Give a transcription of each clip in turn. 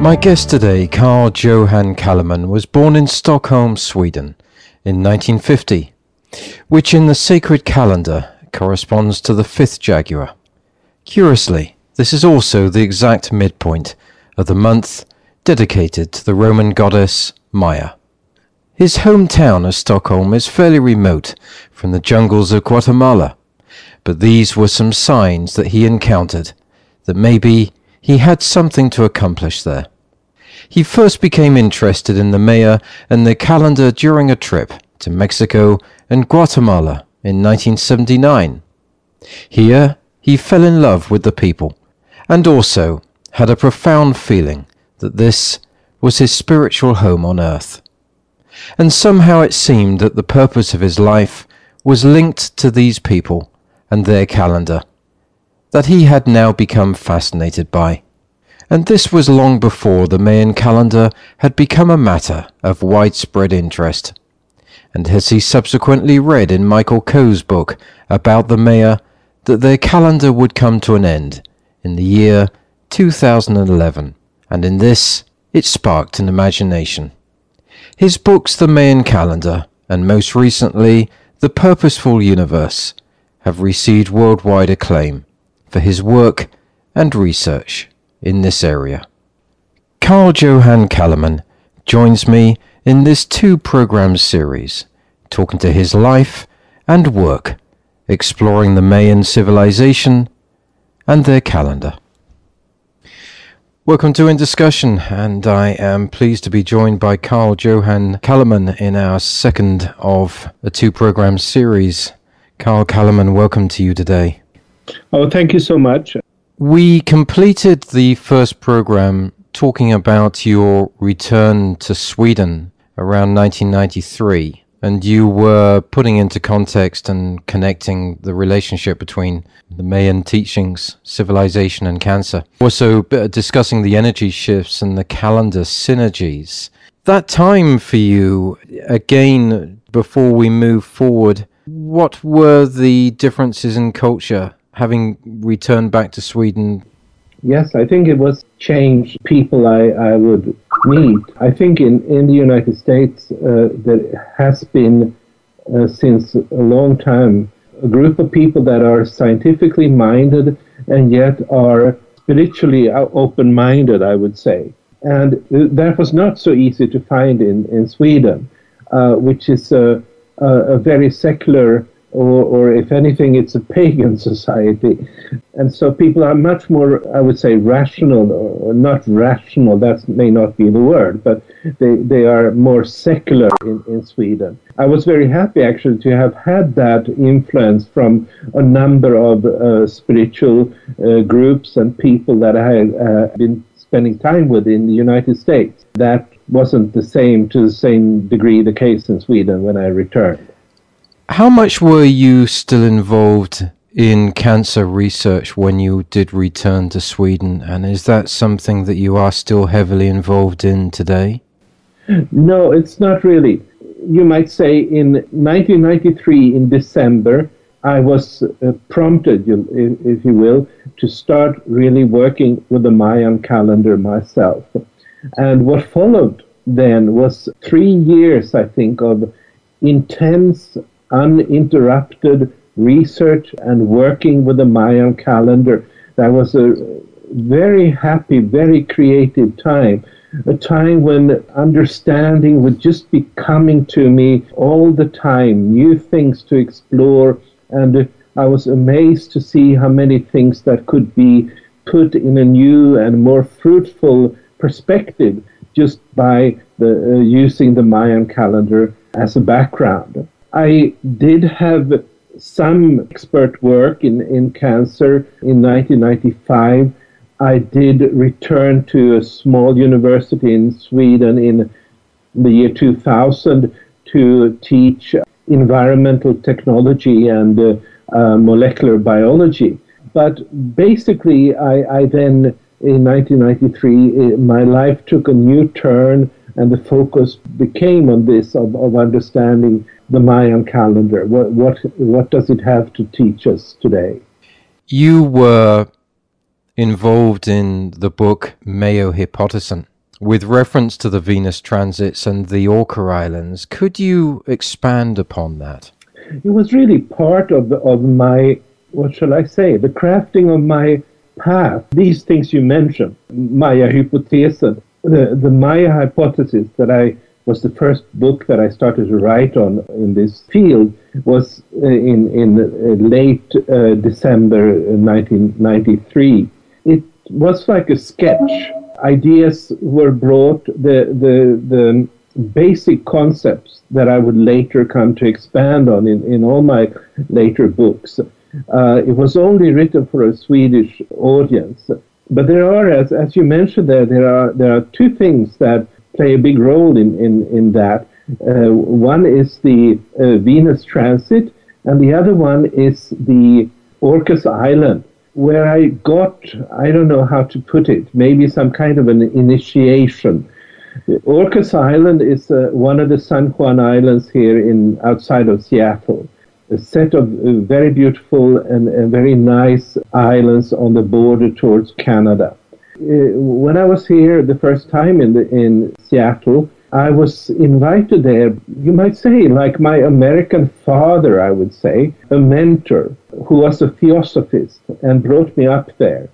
My guest today, Carl Johan Calleman, was born in Stockholm, Sweden in 1950, which in the sacred calendar corresponds to the fifth Jaguar. Curiously, this is also the exact midpoint of the month dedicated to the Roman goddess Maya. His hometown of Stockholm is fairly remote from the jungles of Guatemala, but these were some signs that he encountered that maybe he had something to accomplish there. He first became interested in the Maya and the calendar during a trip to Mexico and Guatemala in 1979. Here, he fell in love with the people and also had a profound feeling that this was his spiritual home on earth and somehow it seemed that the purpose of his life was linked to these people and their calendar, that he had now become fascinated by. And this was long before the Mayan calendar had become a matter of widespread interest. And as he subsequently read in Michael Coe's book about the Maya, that their calendar would come to an end in the year 2011, and in this it sparked an imagination. His books The Mayan Calendar and most recently The Purposeful Universe have received worldwide acclaim for his work and research in this area. Carl Johan Calleman joins me in this two program series, talking to his life and work, exploring the Mayan civilization and their calendar. Welcome to In Discussion, and I am pleased to be joined by Carl Johan Calleman in our second of a two program series. Carl Calleman, welcome to you today. Oh, thank you so much. We completed the first program talking about your return to Sweden around 1993 and you were putting into context and connecting the relationship between the Mayan teachings, civilization, and cancer. Also, discussing the energy shifts and the calendar synergies. That time for you, again, before we move forward, what were the differences in culture having returned back to Sweden Yes, I think it was change people I, I would meet. I think in, in the United States uh, there has been uh, since a long time a group of people that are scientifically minded and yet are spiritually open minded, I would say. And that was not so easy to find in, in Sweden, uh, which is a, a, a very secular or, or if anything, it's a pagan society. And so people are much more, I would say, rational, or not rational, that may not be the word, but they, they are more secular in, in Sweden. I was very happy actually to have had that influence from a number of uh, spiritual uh, groups and people that I had uh, been spending time with in the United States. That wasn't the same to the same degree the case in Sweden when I returned. How much were you still involved in cancer research when you did return to Sweden? And is that something that you are still heavily involved in today? No, it's not really. You might say in 1993, in December, I was uh, prompted, if you will, to start really working with the Mayan calendar myself. And what followed then was three years, I think, of intense uninterrupted research and working with the Mayan calendar. That was a very happy, very creative time. A time when understanding would just be coming to me all the time, new things to explore. And I was amazed to see how many things that could be put in a new and more fruitful perspective just by the, uh, using the Mayan calendar as a background. I did have some expert work in, in cancer in 1995. I did return to a small university in Sweden in the year 2000 to teach environmental technology and uh, uh, molecular biology. But basically, I, I then, in 1993, my life took a new turn and the focus became on this of, of understanding the Mayan calendar. What, what, what does it have to teach us today? You were involved in the book Hypothesin with reference to the Venus transits and the Orca Islands. Could you expand upon that? It was really part of, of my, what shall I say, the crafting of my path. These things you mentioned, Maya Hypothesis, the, the Maya hypothesis that I was the first book that I started to write on in this field was uh, in, in uh, late uh, December 1993. It was like a sketch. Ideas were brought, the, the, the basic concepts that I would later come to expand on in, in all my later books. Uh, it was only written for a Swedish audience. But there are, as, as you mentioned there, there are, there are two things that play a big role in, in, in that. Uh, one is the uh, Venus transit, and the other one is the Orcas Island, where I got, I don't know how to put it, maybe some kind of an initiation. Orcas Island is uh, one of the San Juan Islands here in outside of Seattle. A set of uh, very beautiful and, and very nice islands on the border towards Canada. Uh, when I was here the first time in the, in Seattle, I was invited there. You might say, like my American father, I would say, a mentor who was a theosophist and brought me up there.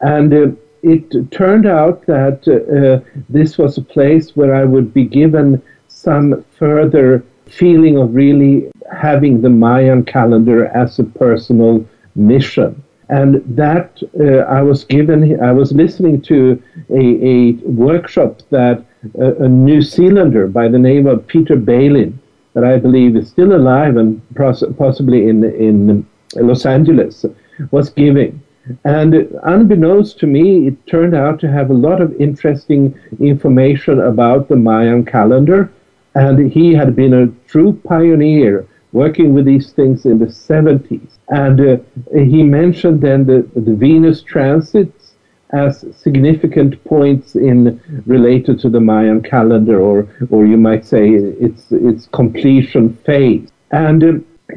And uh, it turned out that uh, this was a place where I would be given some further feeling of really having the Mayan calendar as a personal mission and that uh, I was given. I was listening to a, a workshop that uh, a New Zealander by the name of Peter Balin, that I believe is still alive and possibly in in Los Angeles, was giving. And unbeknownst to me, it turned out to have a lot of interesting information about the Mayan calendar. And he had been a true pioneer working with these things in the 70s. And uh, he mentioned then the, the Venus transits as significant points in related to the Mayan calendar, or or you might say its its completion phase. And uh,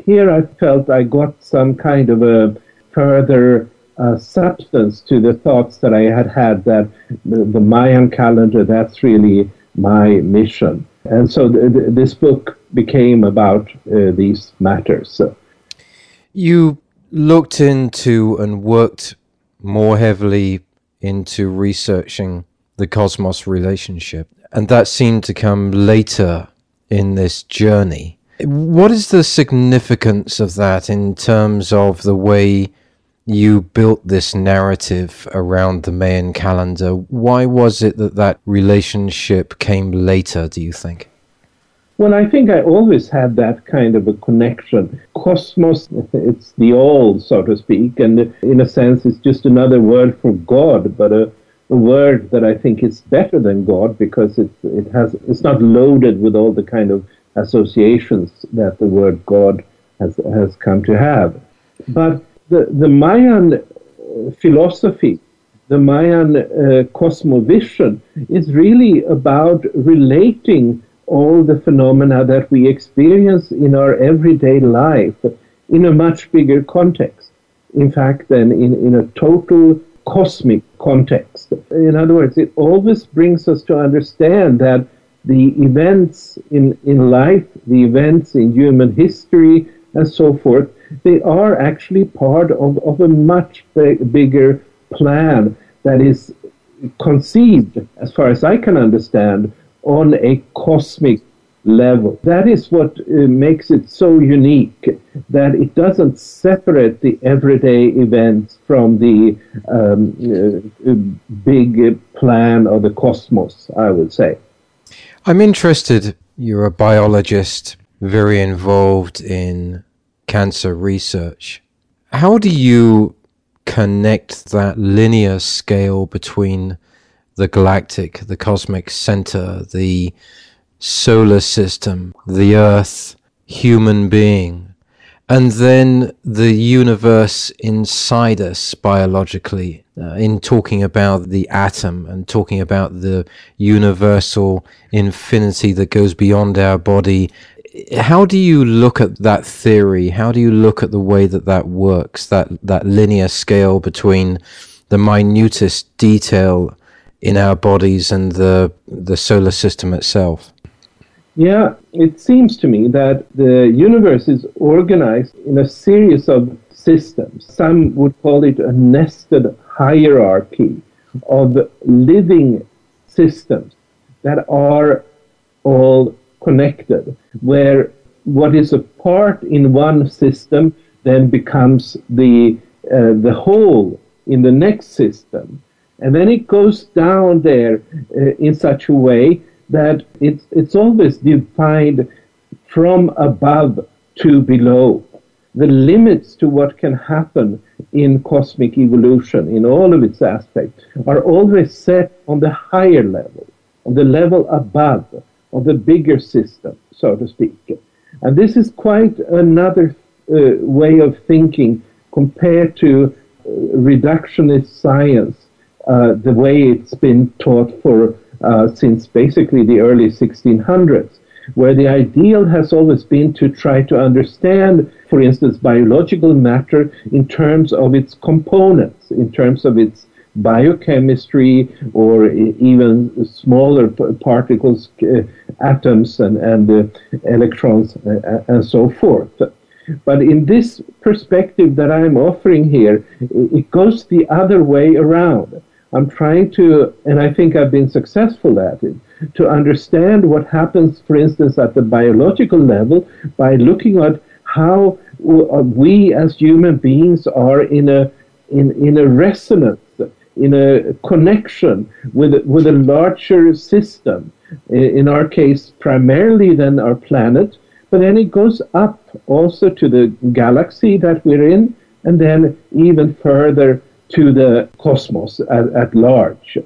here I felt I got some kind of a further uh, substance to the thoughts that I had had that the, the Mayan calendar that's really my mission. And so th- th- this book became about uh, these matters. So, you looked into and worked more heavily into researching the cosmos relationship, and that seemed to come later in this journey. What is the significance of that in terms of the way you built this narrative around the Mayan calendar? Why was it that that relationship came later, do you think? Well, I think I always had that kind of a connection. Cosmos, it's the all, so to speak, and in a sense, it's just another word for God, but a, a word that I think is better than God because it, it has, it's not loaded with all the kind of associations that the word God has, has come to have. But the, the Mayan philosophy, the Mayan uh, cosmovision, is really about relating all the phenomena that we experience in our everyday life in a much bigger context. In fact, then in, in a total cosmic context. In other words, it always brings us to understand that the events in, in life, the events in human history, and so forth, they are actually part of, of a much big, bigger plan that is conceived, as far as I can understand, on a cosmic level. That is what uh, makes it so unique, that it doesn't separate the everyday events from the um, uh, big plan of the cosmos, I would say. I'm interested, you're a biologist, very involved in cancer research. How do you connect that linear scale between the galactic, the cosmic center, the solar system, the earth, human being, and then the universe inside us biologically, uh, in talking about the atom and talking about the universal infinity that goes beyond our body. How do you look at that theory? How do you look at the way that that works, that, that linear scale between the minutest detail in our bodies and the, the solar system itself? Yeah, it seems to me that the universe is organized in a series of systems. Some would call it a nested hierarchy of living systems that are all connected, where what is a part in one system then becomes the uh, the whole in the next system, and then it goes down there uh, in such a way that it's, it's always defined from above to below. The limits to what can happen in cosmic evolution, in all of its aspects, are always set on the higher level, on the level above, on the bigger system, so to speak. And this is quite another uh, way of thinking compared to uh, reductionist science, uh, the way it's been taught for uh, since basically the early 1600s, where the ideal has always been to try to understand, for instance, biological matter in terms of its components, in terms of its biochemistry, or even smaller particles, uh, atoms, and, and uh, electrons, uh, and so forth. But in this perspective that I'm offering here, it goes the other way around. I'm trying to, and I think I've been successful at it, to understand what happens, for instance, at the biological level by looking at how we as human beings are in a in, in a resonance, in a connection with with a larger system. In our case, primarily then our planet, but then it goes up also to the galaxy that we're in, and then even further to the cosmos at, at large.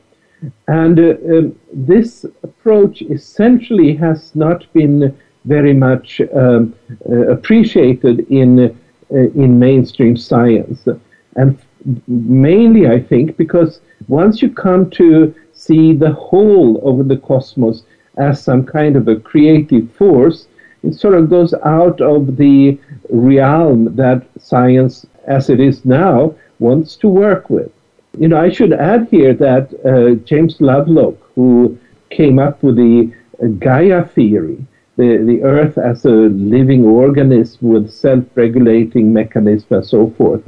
And uh, um, this approach essentially has not been very much um, uh, appreciated in, uh, in mainstream science. And mainly, I think, because once you come to see the whole of the cosmos as some kind of a creative force, it sort of goes out of the realm that science, as it is now, wants to work with. You know, I should add here that uh, James Lovelock, who came up with the uh, Gaia theory, the, the Earth as a living organism with self-regulating mechanisms and so forth,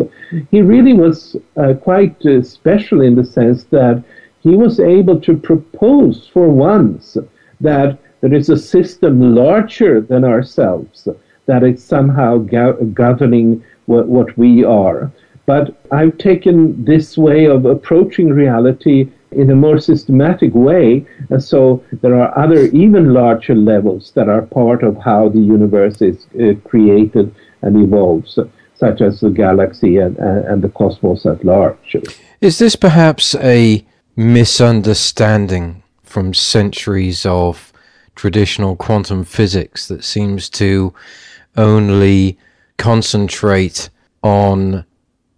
he really was uh, quite uh, special in the sense that he was able to propose for once that there is a system larger than ourselves that is somehow go- governing what, what we are. But I've taken this way of approaching reality in a more systematic way. And so there are other, even larger levels that are part of how the universe is uh, created and evolves, such as the galaxy and, and the cosmos at large. Is this perhaps a misunderstanding from centuries of traditional quantum physics that seems to only concentrate on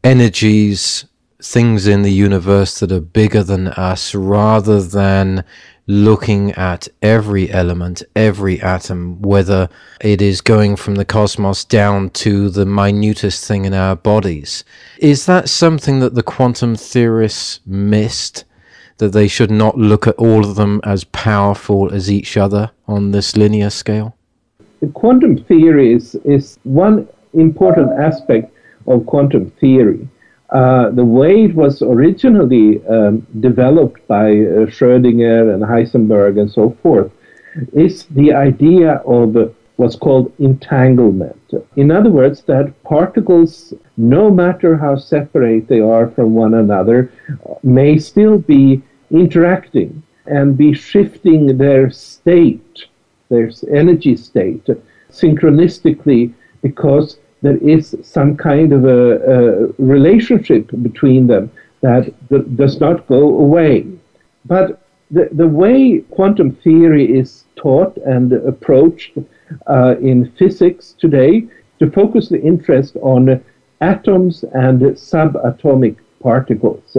energies, things in the universe that are bigger than us, rather than looking at every element, every atom, whether it is going from the cosmos down to the minutest thing in our bodies. Is that something that the quantum theorists missed? That they should not look at all of them as powerful as each other on this linear scale? The quantum theory is, is one important aspect of quantum theory. Uh, the way it was originally um, developed by uh, Schrödinger and Heisenberg and so forth is the idea of what's called entanglement. In other words, that particles, no matter how separate they are from one another, may still be interacting and be shifting their state, their energy state, synchronistically because there is some kind of a, a relationship between them that, does not go away. But the, the way quantum theory is taught and approached uh, in physics today to focus the interest on atoms and subatomic particles.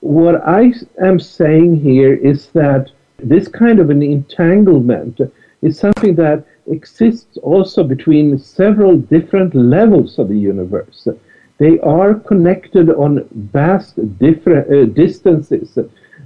What I am saying here is that this kind of an entanglement is something that exists also between several different levels of the universe. They are connected on vast uh, distances,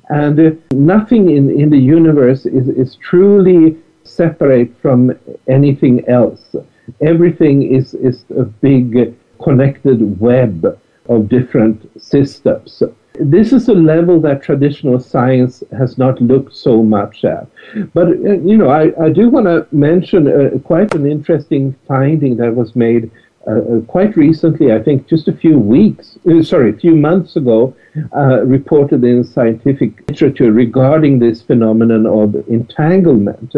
and uh, nothing in, in the universe is, is truly separate from anything else. Everything is, is a big connected web of different systems. This is a level that traditional science has not looked so much at. But, uh, you know, I, I do want to mention uh, quite an interesting finding that was made uh, uh quite recently, I think just a few weeks, uh, sorry, a few months ago, uh, reported in scientific literature regarding this phenomenon of entanglement,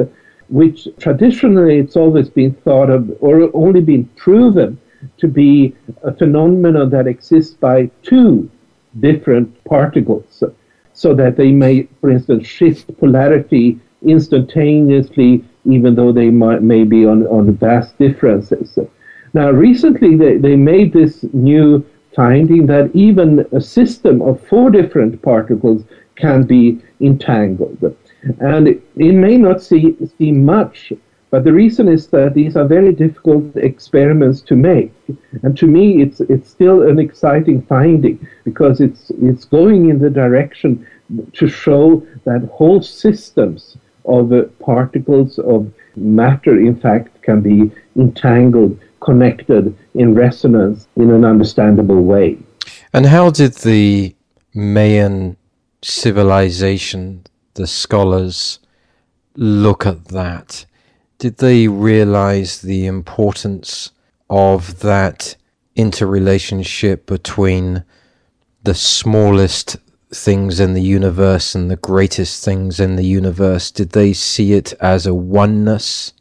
which traditionally it's always been thought of or only been proven to be a phenomenon that exists by two different particles so that they may, for instance, shift polarity instantaneously, even though they might, may be on, on vast differences. Now, recently they, they made this new finding that even a system of four different particles can be entangled. And it, it may not see, seem much but the reason is that these are very difficult experiments to make. And to me, it's, it's still an exciting finding because it's, it's going in the direction to show that whole systems of uh, particles of matter, in fact, can be entangled, connected in resonance in an understandable way. And how did the Mayan civilization, the scholars, look at that? Did they realize the importance of that interrelationship between the smallest things in the universe and the greatest things in the universe? Did they see it as a oneness?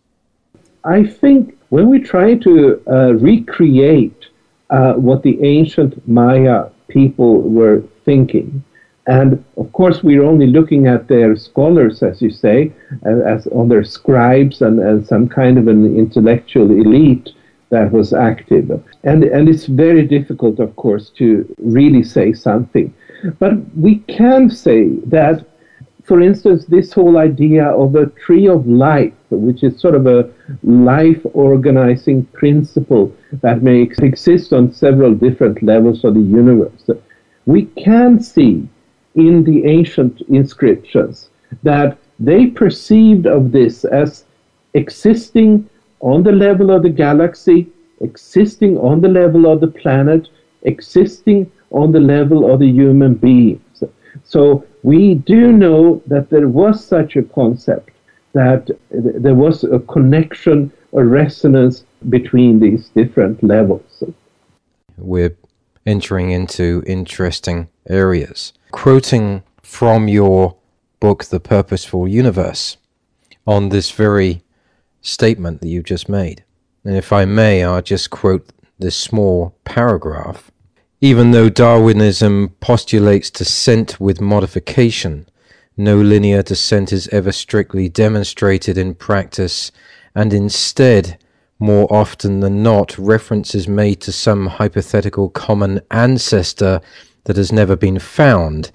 I think when we try to uh, recreate uh, what the ancient Maya people were thinking, and of course, we're only looking at their scholars, as you say, as on their scribes and, and some kind of an intellectual elite that was active. And, and it's very difficult, of course, to really say something. But we can say that, for instance, this whole idea of a tree of life, which is sort of a life organizing principle that may exist on several different levels of the universe, we can see in the ancient inscriptions that they perceived of this as existing on the level of the galaxy, existing on the level of the planet, existing on the level of the human beings. So we do know that there was such a concept, that there was a connection, a resonance between these different levels. We're entering into interesting areas quoting from your book, The Purposeful Universe, on this very statement that you just made. And if I may, I'll just quote this small paragraph. Even though Darwinism postulates descent with modification, no linear descent is ever strictly demonstrated in practice, and instead, more often than not, reference is made to some hypothetical common ancestor that has never been found.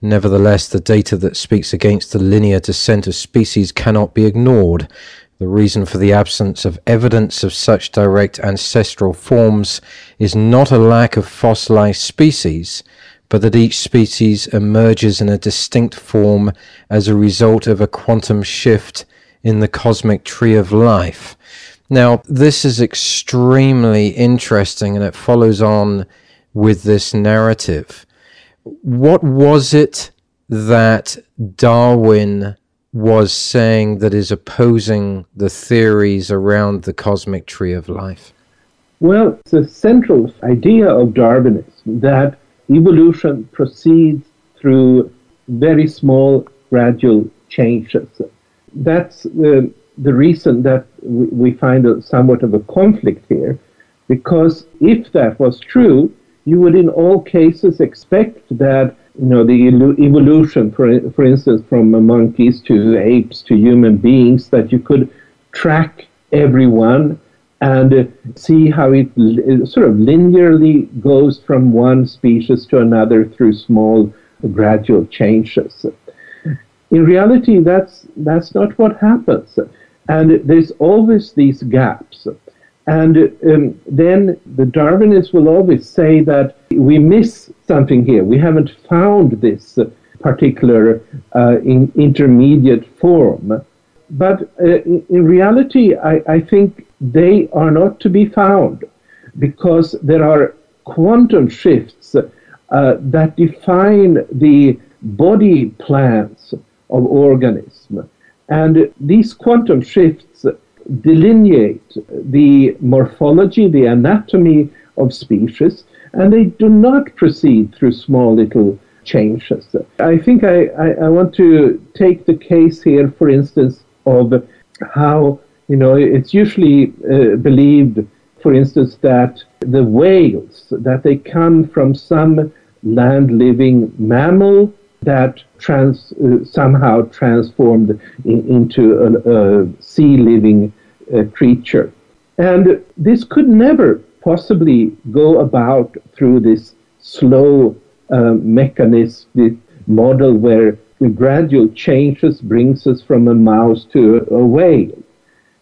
Nevertheless, the data that speaks against the linear descent of species cannot be ignored. The reason for the absence of evidence of such direct ancestral forms is not a lack of fossilized species, but that each species emerges in a distinct form as a result of a quantum shift in the cosmic tree of life. Now, this is extremely interesting and it follows on with this narrative. What was it that Darwin was saying that is opposing the theories around the cosmic tree of life? Well, the central idea of Darwinism that evolution proceeds through very small, gradual changes. That's the, the reason that we find a, somewhat of a conflict here Because if that was true, you would in all cases expect that you know the evolution, for, for instance, from monkeys to apes to human beings, that you could track everyone and see how it sort of linearly goes from one species to another through small gradual changes. In reality, that's that's not what happens, and there's always these gaps. And um, then the Darwinists will always say that we miss something here. We haven't found this particular uh, in intermediate form. But uh, in reality, I, I think they are not to be found because there are quantum shifts uh, that define the body plans of organism. And these quantum shifts delineate the morphology, the anatomy of species, and they do not proceed through small little changes. I think I, I, I want to take the case here, for instance, of how, you know, it's usually uh, believed, for instance, that the whales, that they come from some land-living mammal that trans, uh, somehow transformed in, into a, a sea-living uh, creature. And this could never possibly go about through this slow uh, mechanism model where the gradual changes brings us from a mouse to a whale.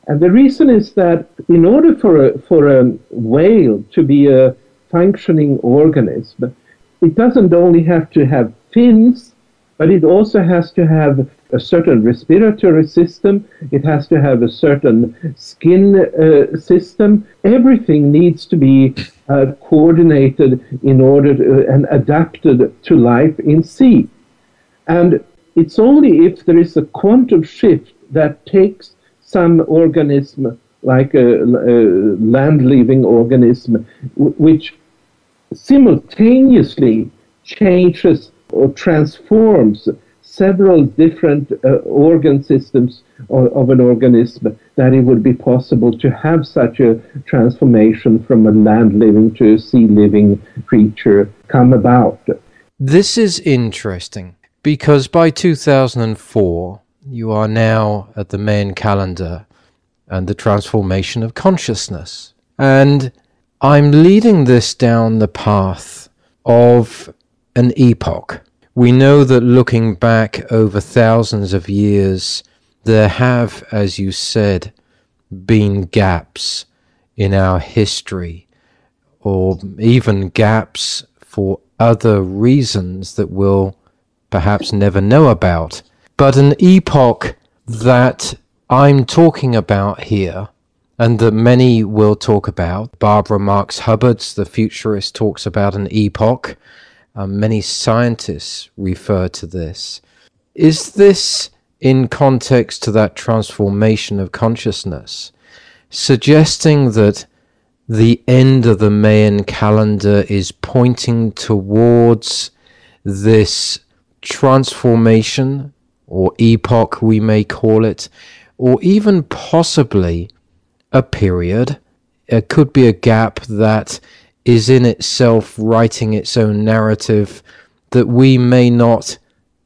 And the reason is that in order for a, for a whale to be a functioning organism, it doesn't only have to have fins, but it also has to have a certain respiratory system, it has to have a certain skin uh, system. Everything needs to be uh, coordinated in order to, and adapted to life in sea. And it's only if there is a quantum shift that takes some organism, like a, a land living organism, which simultaneously changes or transforms several different uh, organ systems of, of, an organism that it would be possible to have such a transformation from a land living to a sea living creature come about. This is interesting because by 2004, you are now at the Mayan calendar and the transformation of consciousness. And I'm leading this down the path of an epoch. We know that looking back over thousands of years, there have, as you said, been gaps in our history, or even gaps for other reasons that we'll perhaps never know about. But an epoch that I'm talking about here, and that many will talk about, Barbara Marx Hubbard's The Futurist talks about an epoch um, many scientists refer to this. Is this in context to that transformation of consciousness, suggesting that the end of the Mayan calendar is pointing towards this transformation or epoch, we may call it, or even possibly a period. It could be a gap that is in itself writing its own narrative that we may not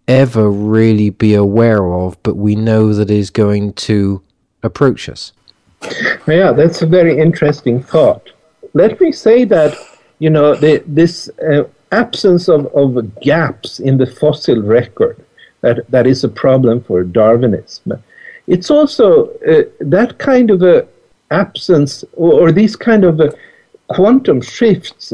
ever really be aware of, but we know that is going to approach us. Yeah, that's a very interesting thought. Let me say that, you know, the, this uh, absence of, of gaps in the fossil record, that, that is a problem for Darwinism. It's also uh, that kind of a absence or, or these kind of a quantum shifts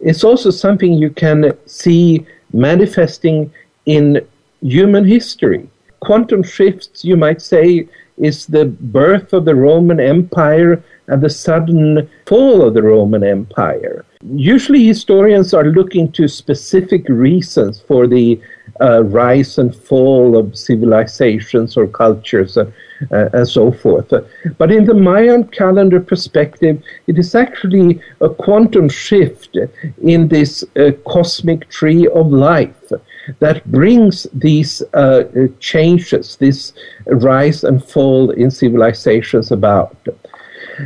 is also something you can see manifesting in human history. Quantum shifts, you might say, is the birth of the Roman Empire and the sudden fall of the Roman Empire. Usually, historians are looking to specific reasons for the uh, rise and fall of civilizations or cultures and, uh, and so forth. But in the Mayan calendar perspective, it is actually a quantum shift in this uh, cosmic tree of life that brings these uh, changes, this rise and fall in civilizations about.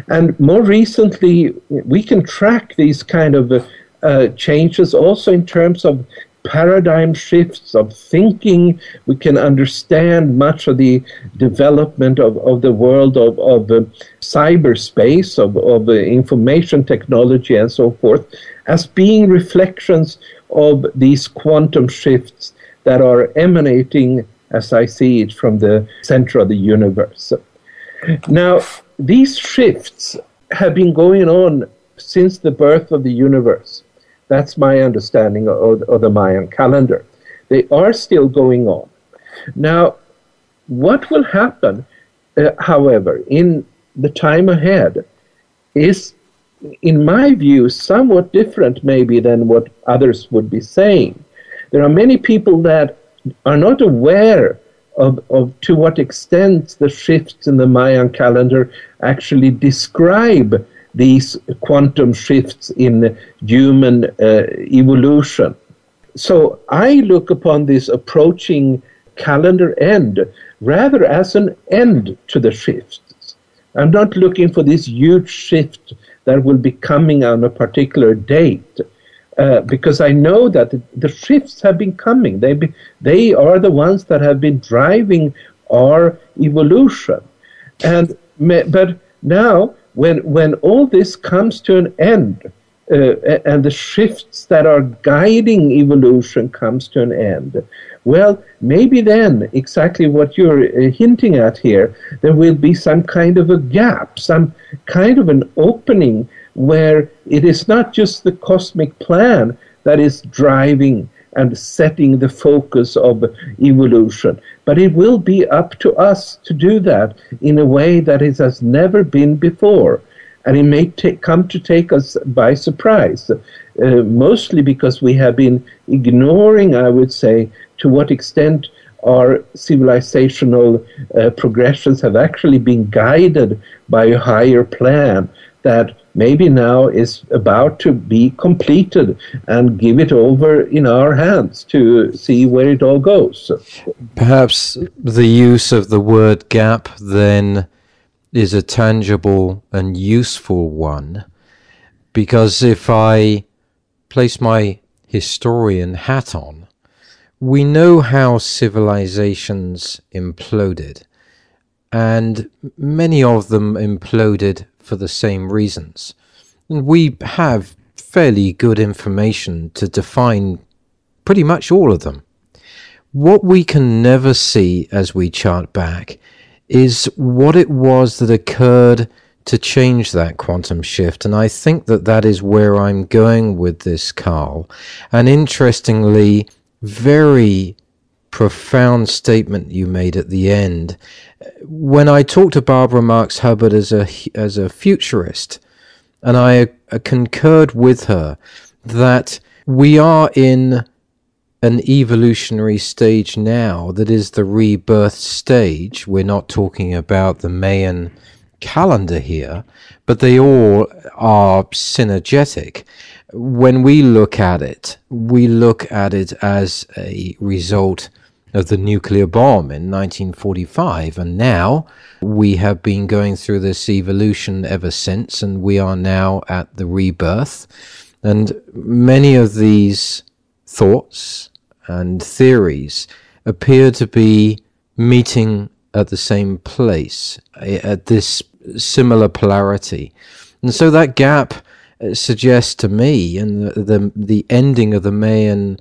And more recently, we can track these kind of uh, uh, changes also in terms of paradigm shifts of thinking. We can understand much of the development of, of the world of, of uh, cyberspace, of, of uh, information technology, and so forth, as being reflections of these quantum shifts that are emanating, as I see it, from the center of the universe. Now, these shifts have been going on since the birth of the universe. That's my understanding of, of the Mayan calendar. They are still going on. Now, what will happen, uh, however, in the time ahead is, in my view, somewhat different maybe than what others would be saying. There are many people that are not aware of, of to what extent the shifts in the Mayan calendar actually describe these quantum shifts in human uh, evolution. So I look upon this approaching calendar end rather as an end to the shifts. I'm not looking for this huge shift that will be coming on a particular date. Uh, because I know that the, shifts have been coming. They, be, they are the ones that have been driving our evolution. And but now when when all this comes to an end uh, and the shifts that are guiding evolution comes to an end well maybe then exactly what you're uh, hinting at here there will be some kind of a gap some kind of an opening where it is not just the cosmic plan that is driving and setting the focus of evolution. But it will be up to us to do that in a way that it has never been before. And it may take, come to take us by surprise, uh, mostly because we have been ignoring, I would say, to what extent our civilizational uh, progressions have actually been guided by a higher plan that maybe now is about to be completed and give it over in our hands to see where it all goes. Perhaps the use of the word gap then is a tangible and useful one because if I place my historian hat on, we know how civilizations imploded, and many of them imploded for the same reasons. And we have fairly good information to define pretty much all of them. What we can never see as we chart back is what it was that occurred to change that quantum shift. And I think that that is where I'm going with this, Carl. And interestingly, very profound statement you made at the end when I talked to Barbara Marx Hubbard as a as a futurist, and I uh, concurred with her that we are in an evolutionary stage now that is the rebirth stage. We're not talking about the Mayan calendar here, but they all are synergetic. When we look at it, we look at it as a result of the nuclear bomb in 1945. And now we have been going through this evolution ever since, and we are now at the rebirth. And many of these thoughts and theories appear to be meeting at the same place, at this similar polarity. And so that gap uh, suggests to me, and the, the, the ending of the Mayan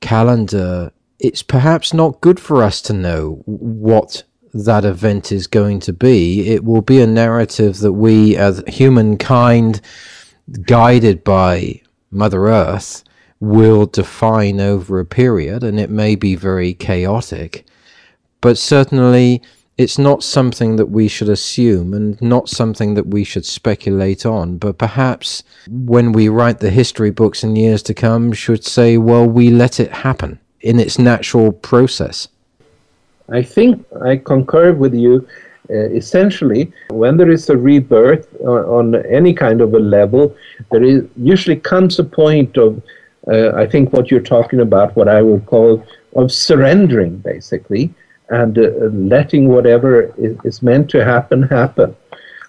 calendar it's perhaps not good for us to know what that event is going to be. It will be a narrative that we, as humankind, guided by Mother Earth, will define over a period, and it may be very chaotic. But certainly, it's not something that we should assume and not something that we should speculate on. But perhaps when we write the history books in years to come, should say, well, we let it happen in its natural process. I think I concur with you. Uh, essentially, when there is a rebirth on, on, any kind of a level, there is usually comes a point of, uh, I think, what you're talking about, what I would call of surrendering, basically, and uh, letting whatever is, is, meant to happen happen.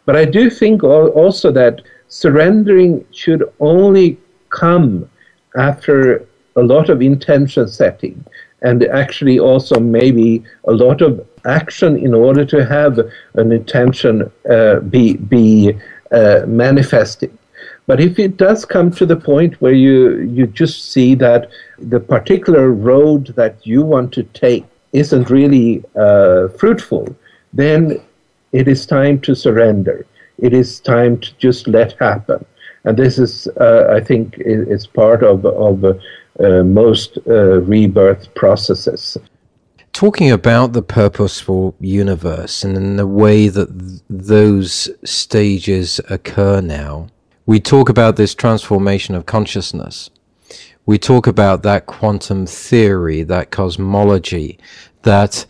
But I do think also that surrendering should only come after a lot of intention setting and actually also maybe a lot of action in order to have an intention uh, be be uh, manifested. But if it does come to the point where you you just see that the particular road that you want to take isn't really uh, fruitful, then it is time to surrender. It is time to just let happen. And this is, uh, I think, is part of of uh, most uh, rebirth processes. Talking about the purposeful universe and the way that th- those stages occur now, we talk about this transformation of consciousness. We talk about that quantum theory, that cosmology, that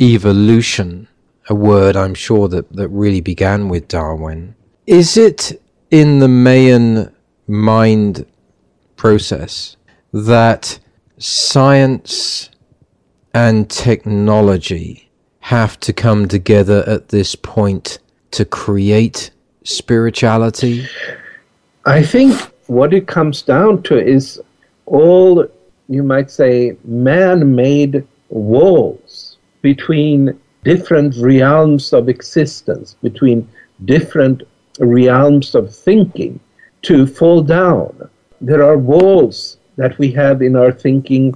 evolution, a word I'm sure that, that really began with Darwin. Is it in the Mayan mind process that science and technology have to come together at this point to create spirituality? I think what it comes down to is all, you might say, man made walls between different realms of existence, between different realms of thinking to fall down. There are walls that we have in our thinking.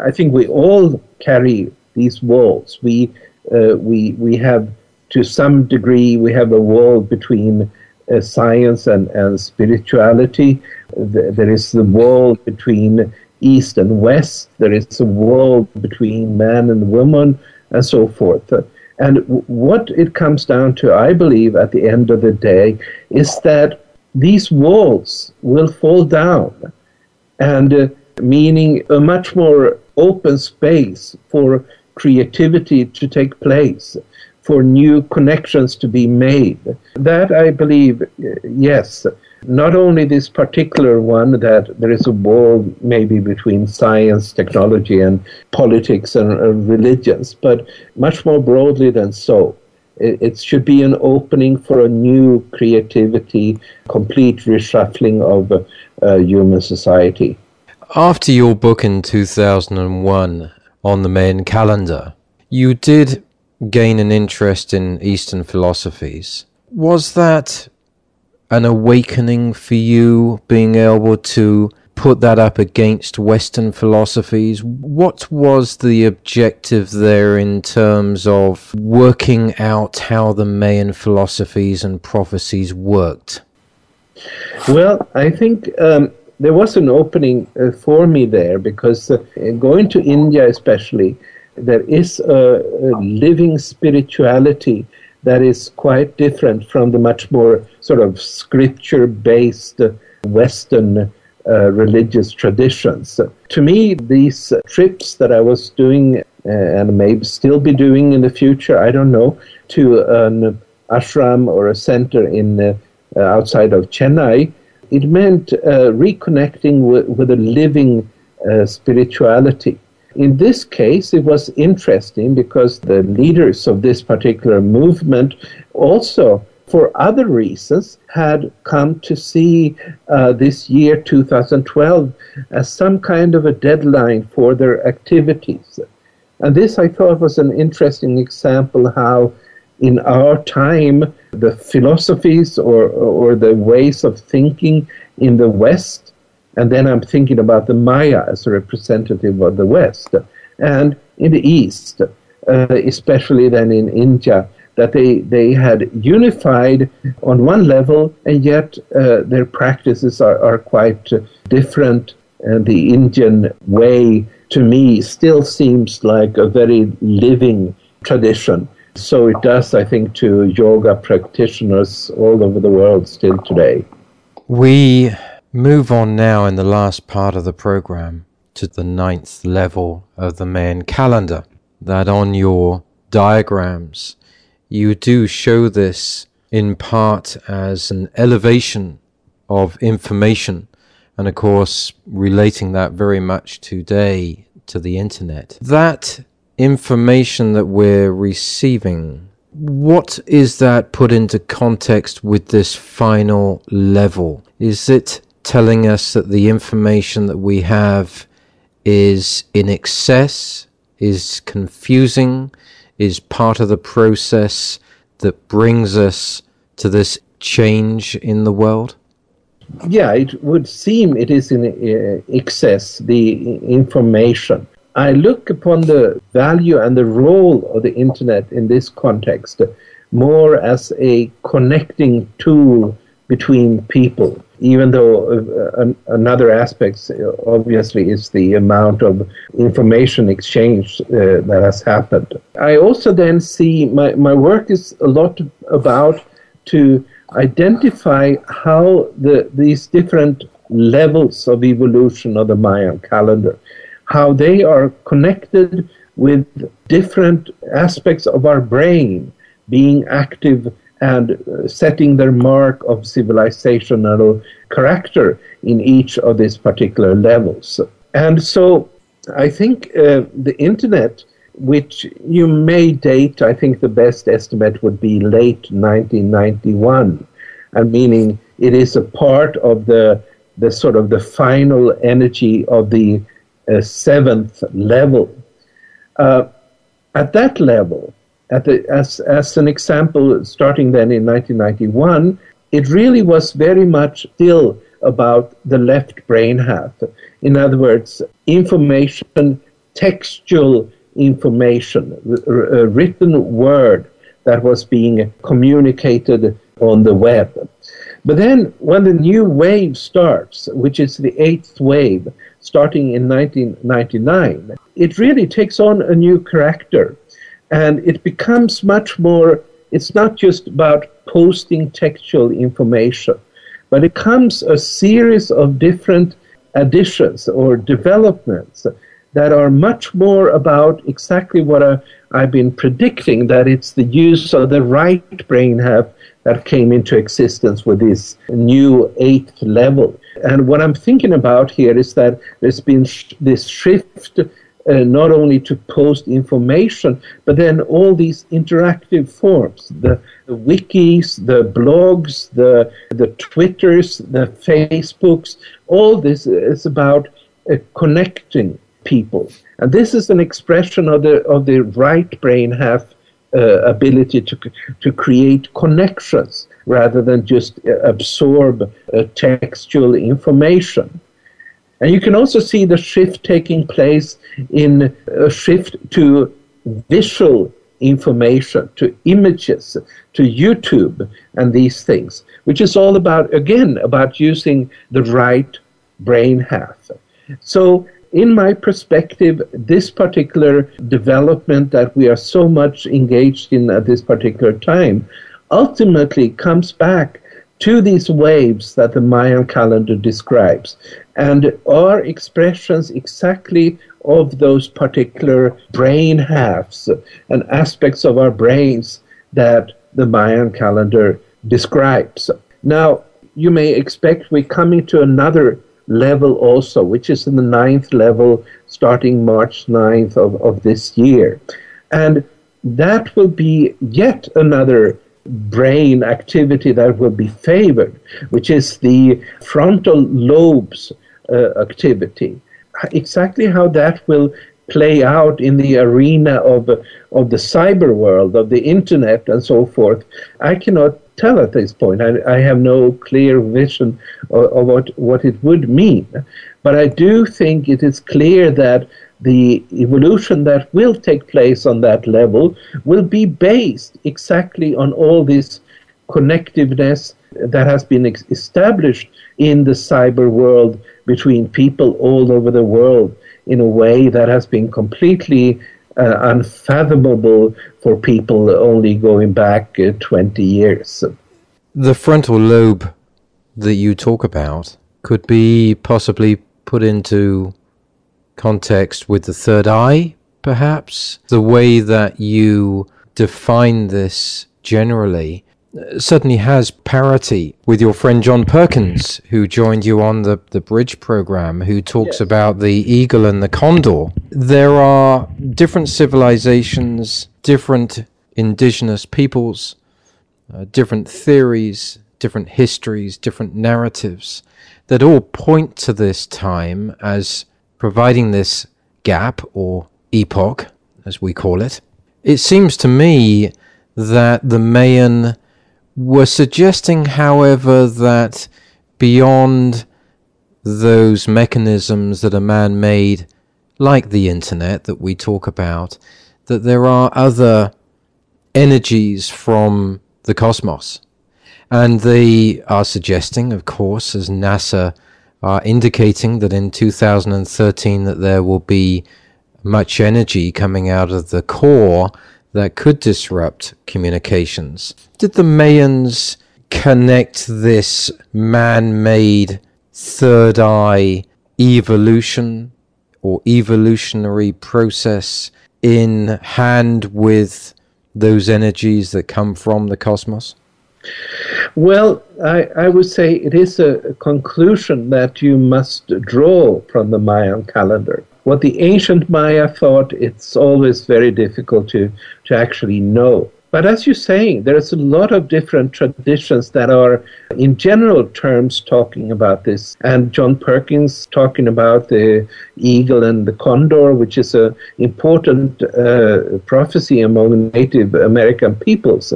I think we all carry these walls. We uh, we we have to some degree we have a wall between uh, science and, and spirituality. There is the wall between east and west. There is a wall between man and woman, and so forth. And what it comes down to, I believe, at the end of the day, is that these walls will fall down and uh, meaning a much more open space for creativity to take place, for new connections to be made. That I believe, yes, not only this particular one that there is a wall maybe between science, technology, and politics and uh, religions, but much more broadly than so. It, it should be an opening for a new creativity, complete reshuffling of uh, human society. After your book in 2001 on the Mayan calendar, you did gain an interest in Eastern philosophies. Was that an awakening for you being able to put that up against Western philosophies? What was the objective there in terms of working out how the Mayan philosophies and prophecies worked? Well, I think um, there was an opening uh, for me there because uh, going to India, especially, there is a, a, living spirituality that is quite different from the much more sort of scripture based Western uh, religious traditions. To me, these trips that I was doing uh, and may still be doing in the future, I don't know, to an ashram or a center in uh, outside of Chennai it meant uh, reconnecting with, with a living uh, spirituality. In this case, it was interesting because the leaders of this particular movement also, for other reasons, had come to see uh, this year 2012 as some kind of a deadline for their activities. And this I thought was an interesting example how in our time, the philosophies or, or the ways of thinking in the West, and then I'm thinking about the Maya as a representative of the West, and in the East, uh, especially then in India, that they, they had unified on one level, and yet uh, their practices are, are quite different. And the Indian way, to me, still seems like a very living tradition so it does, I think, to yoga practitioners all over the world still today. We move on now in the last part of the program to the ninth level of the Mayan calendar. That on your diagrams, you do show this in part as an elevation of information, and of course, relating that very much today to the internet. That information that we're receiving what is that put into context with this final level? Is it telling us that the information that we have is in excess, is confusing, is part of the process that brings us to this change in the world? Yeah, it would seem it is in uh, excess, the information. I look upon the value and the role of the internet in this context more as a connecting tool between people, even though uh, another aspect uh, obviously is the amount of information exchange uh, that has happened. I also then see my, my work is a lot about to identify how the, these different levels of evolution of the Mayan calendar how they are connected with different aspects of our brain being active and uh, setting their mark of civilizational character in each of these particular levels. And so I think uh, the internet, which you may date, I think the best estimate would be late 1991, and meaning it is a part of the the sort of the final energy of the a seventh level. Uh, at that level, at the, as, as an example, starting then in 1991, it really was very much still about the left brain half. In other words, information, textual information, r- written word that was being communicated on the web. But then, when the new wave starts, which is the eighth wave, starting in 1999, it really takes on a new character. And it becomes much more, it's not just about posting textual information, but it comes a series of different additions or developments that are much more about exactly what I, have been predicting that it's the use of the right brain half that came into existence with this new eighth level. And what I'm thinking about here is that there's been sh- this shift uh, not only to post information, but then all these interactive forms the, the, wikis, the blogs, the, the Twitters, the Facebooks, all this is about uh, connecting people. And this is an expression of the, of the right brain half uh, ability to, to create connections rather than just uh, absorb uh, textual information. And you can also see the shift taking place in a shift to visual information, to images, to YouTube, and these things, which is all about, again, about using the right brain half. So in my perspective, this particular development that we are so much engaged in at this particular time ultimately comes back to these waves that the Mayan calendar describes and are expressions exactly of those particular brain halves and aspects of our brains that the Mayan calendar describes. Now, you may expect we're coming to another level also, which is in the ninth level starting March 9th of, of this year. And that will be yet another brain activity that will be favored, which is the frontal lobes uh, activity. Exactly how that will play out in the arena of, of the cyber world, of the internet, and so forth, I cannot tell at this point. I, I have no clear vision of, of, what, what it would mean. But I do think it is clear that the evolution that will take place on that level will be based exactly on all this connectiveness that has been ex- established in the cyber world between people all over the world in a way that has been completely uh, unfathomable for people only going back uh, 20 years. The frontal lobe that you talk about could be possibly put into context with the third eye, perhaps. The way that you define this generally certainly has parity with your friend John Perkins, who joined you on the, the bridge program, who talks yes. about the eagle and the condor. There are different civilizations, different indigenous peoples, uh, different theories, different histories, different narratives that all point to this time as providing this gap or epoch, as we call it. It seems to me that the Mayan were suggesting, however, that beyond those mechanisms that are man made, like the internet that we talk about, that there are other energies from the cosmos. And they are suggesting, of course, as NASA are indicating that in 2013 that there will be much energy coming out of the core that could disrupt communications. Did the Mayans connect this man-made third eye evolution or evolutionary process in hand with those energies that come from the cosmos? Well, I, I would say it is a conclusion that you must draw from the Mayan calendar. What the ancient Maya thought, it's always very difficult to, to actually know. But as you're saying, there's a lot of different traditions that are, in general terms, talking about this. And John Perkins talking about the eagle and the condor, which is an important uh, prophecy among Native American peoples.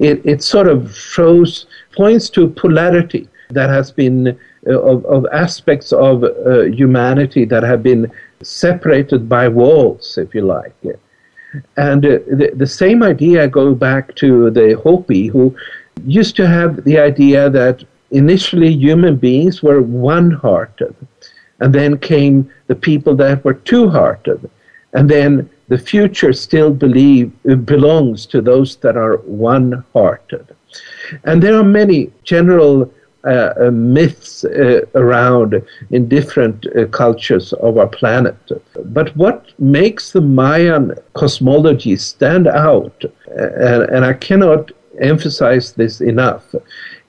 It, it sort of shows, points to polarity that has been uh, of, of aspects of uh, humanity that have been separated by walls, if you like. And uh, the, the same idea go back to the Hopi, who used to have the idea that initially human beings were one-hearted, and then came the people that were two-hearted, and then the future still believe belongs to those that are one-hearted. And there are many general uh, uh, myths uh, around in different uh, cultures of our planet. But what makes the Mayan cosmology stand out, and, and I cannot emphasize this enough,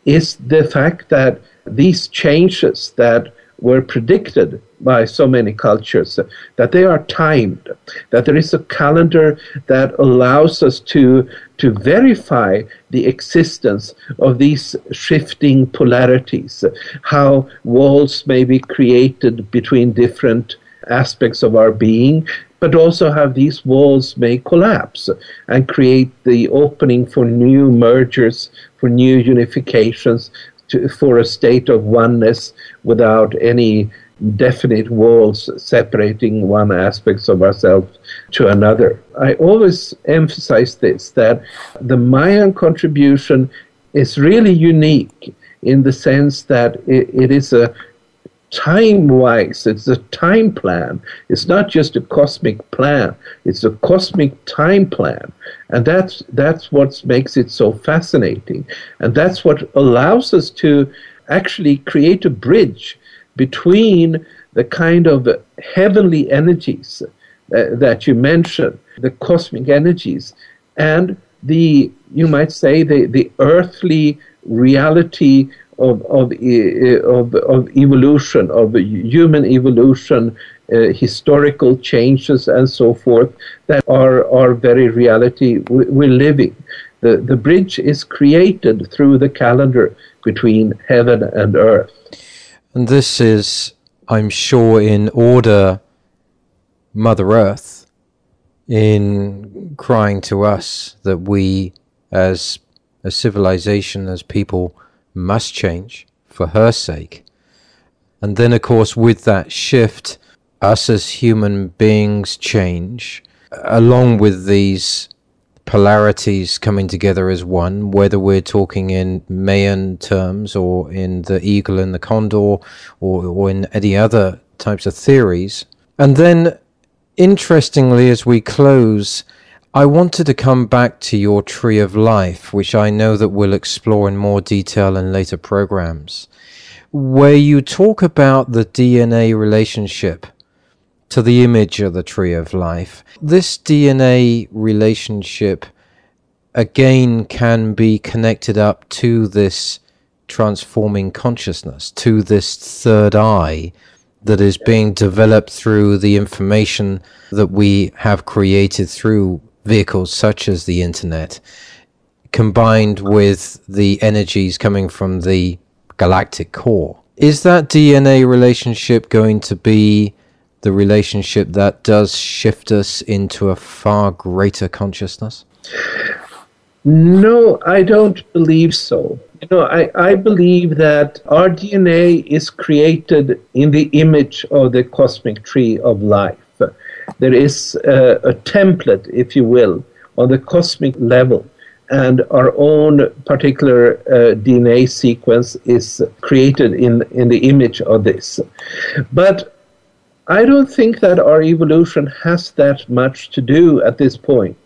is the fact that these changes that were predicted by so many cultures, that they are timed, that there is a calendar that allows us to, to verify the existence of these shifting polarities, how walls may be created between different aspects of our being, but also how these walls may collapse and create the opening for new mergers, for new unifications, to, for a state of oneness without any definite walls separating one aspects of ourselves to another. I always emphasize this that the Mayan contribution is really unique in the sense that it, it is a time wise, it's a time plan. It's not just a cosmic plan, it's a cosmic time plan. And that's, that's what makes it so fascinating. And that's what allows us to actually create a bridge between the kind of heavenly energies uh, that you mentioned, the cosmic energies, and the, you might say, the, the earthly reality of, of, of, of evolution, of human evolution, uh, historical changes, and so forth, that are our very reality we're living. The, the bridge is created through the calendar between heaven and earth. And this is, I'm sure, in order, Mother Earth, in crying to us that we, as a civilization, as people, must change for her sake. And then, of course, with that shift, us as human beings change, along with these polarities coming together as one, whether we're talking in Mayan terms or in the eagle and the condor or, or in any other types of theories. And then, interestingly, as we close, I wanted to come back to your tree of life, which I know that we'll explore in more detail in later programs, where you talk about the DNA relationship to the image of the tree of life. This DNA relationship again can be connected up to this transforming consciousness, to this third eye that is being developed through the information that we have created through vehicles such as the internet, combined with the energies coming from the galactic core. Is that DNA relationship going to be the relationship that does shift us into a far greater consciousness? No, I don't believe so. You know, I, I believe that our DNA is created in the image of the cosmic tree of life. There is a, a template, if you will, on the cosmic level and our own particular uh, DNA sequence is created in, in the image of this. But I don't think that our evolution has that much to do at this point.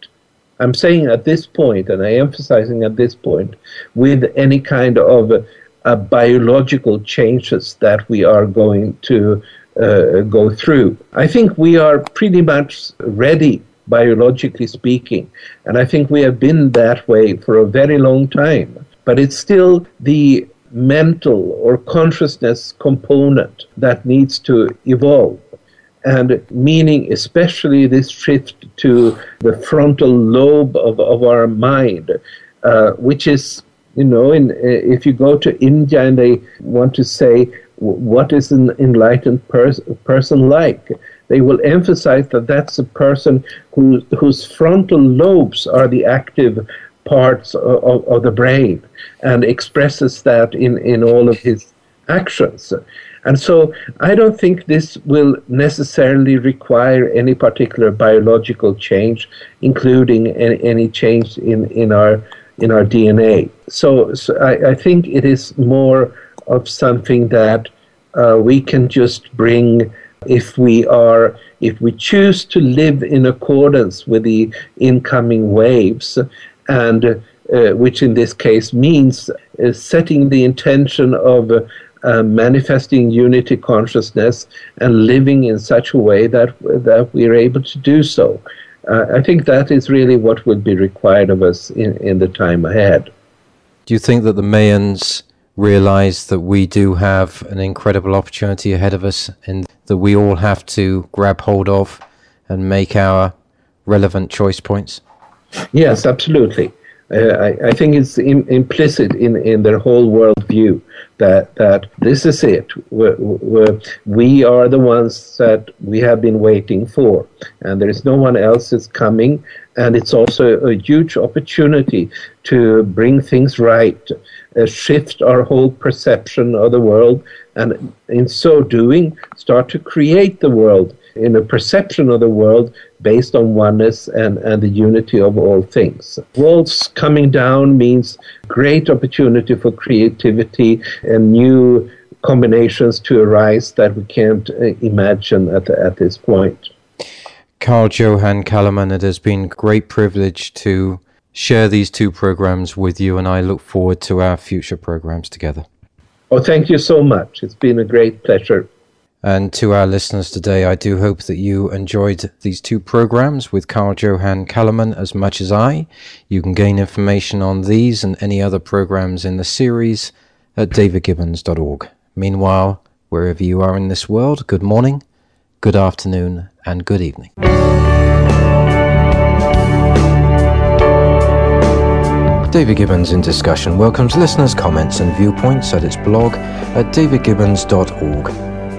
I'm saying at this point, and I'm emphasizing at this point, with any kind of uh, biological changes that we are going to uh, go through. I think we are pretty much ready biologically speaking. And I think we have been that way for a very long time. But it's still the mental or consciousness component that needs to evolve. And meaning, especially this shift to the frontal lobe of, of our mind, uh, which is, you know, in, if you go to India and they want to say, what is an enlightened pers- person like? they will emphasize that that's a person who, whose frontal lobes are the active parts of, of, of the brain and expresses that in, in all of his actions. And so I don't think this will necessarily require any particular biological change, including any, any change in, in our in our DNA. So, so I, I, think it is more of something that uh, we can just bring if we are if we choose to live in accordance with the incoming waves and uh, which in this case means uh, setting the intention of uh, manifesting unity consciousness and living in such a way that that we are able to do so. Uh, I think that is really what will be required of us in, in the time ahead. Do you think that the Mayans realize that we do have an incredible opportunity ahead of us and that we all have to grab hold of and make our relevant choice points? Yes, absolutely. Uh, I, I, think it's in, implicit in, in their whole worldview that that this is it. We're, we're, we are the ones that we have been waiting for, and there is no one else that's coming. And it's also a huge opportunity to bring things right, uh, shift our whole perception of the world, and in so doing, start to create the world in a perception of the world based on oneness and, and the unity of all things. Walls coming down means great opportunity for creativity and new combinations to arise that we can't uh, imagine at, the, at this point. Carl Johan Calleman, it has been great privilege to share these two programs with you, and I look forward to our future programs together. Oh, thank you so much. It's been a great pleasure. And to our listeners today, I do hope that you enjoyed these two programs with Carl Johan Calleman as much as I. You can gain information on these and any other programs in the series at davidgibbons.org. Meanwhile, wherever you are in this world, good morning, good afternoon, and good evening. David Gibbons in Discussion welcomes listeners' comments and viewpoints at its blog at davidgibbons.org.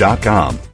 bowmanglobalchange.com.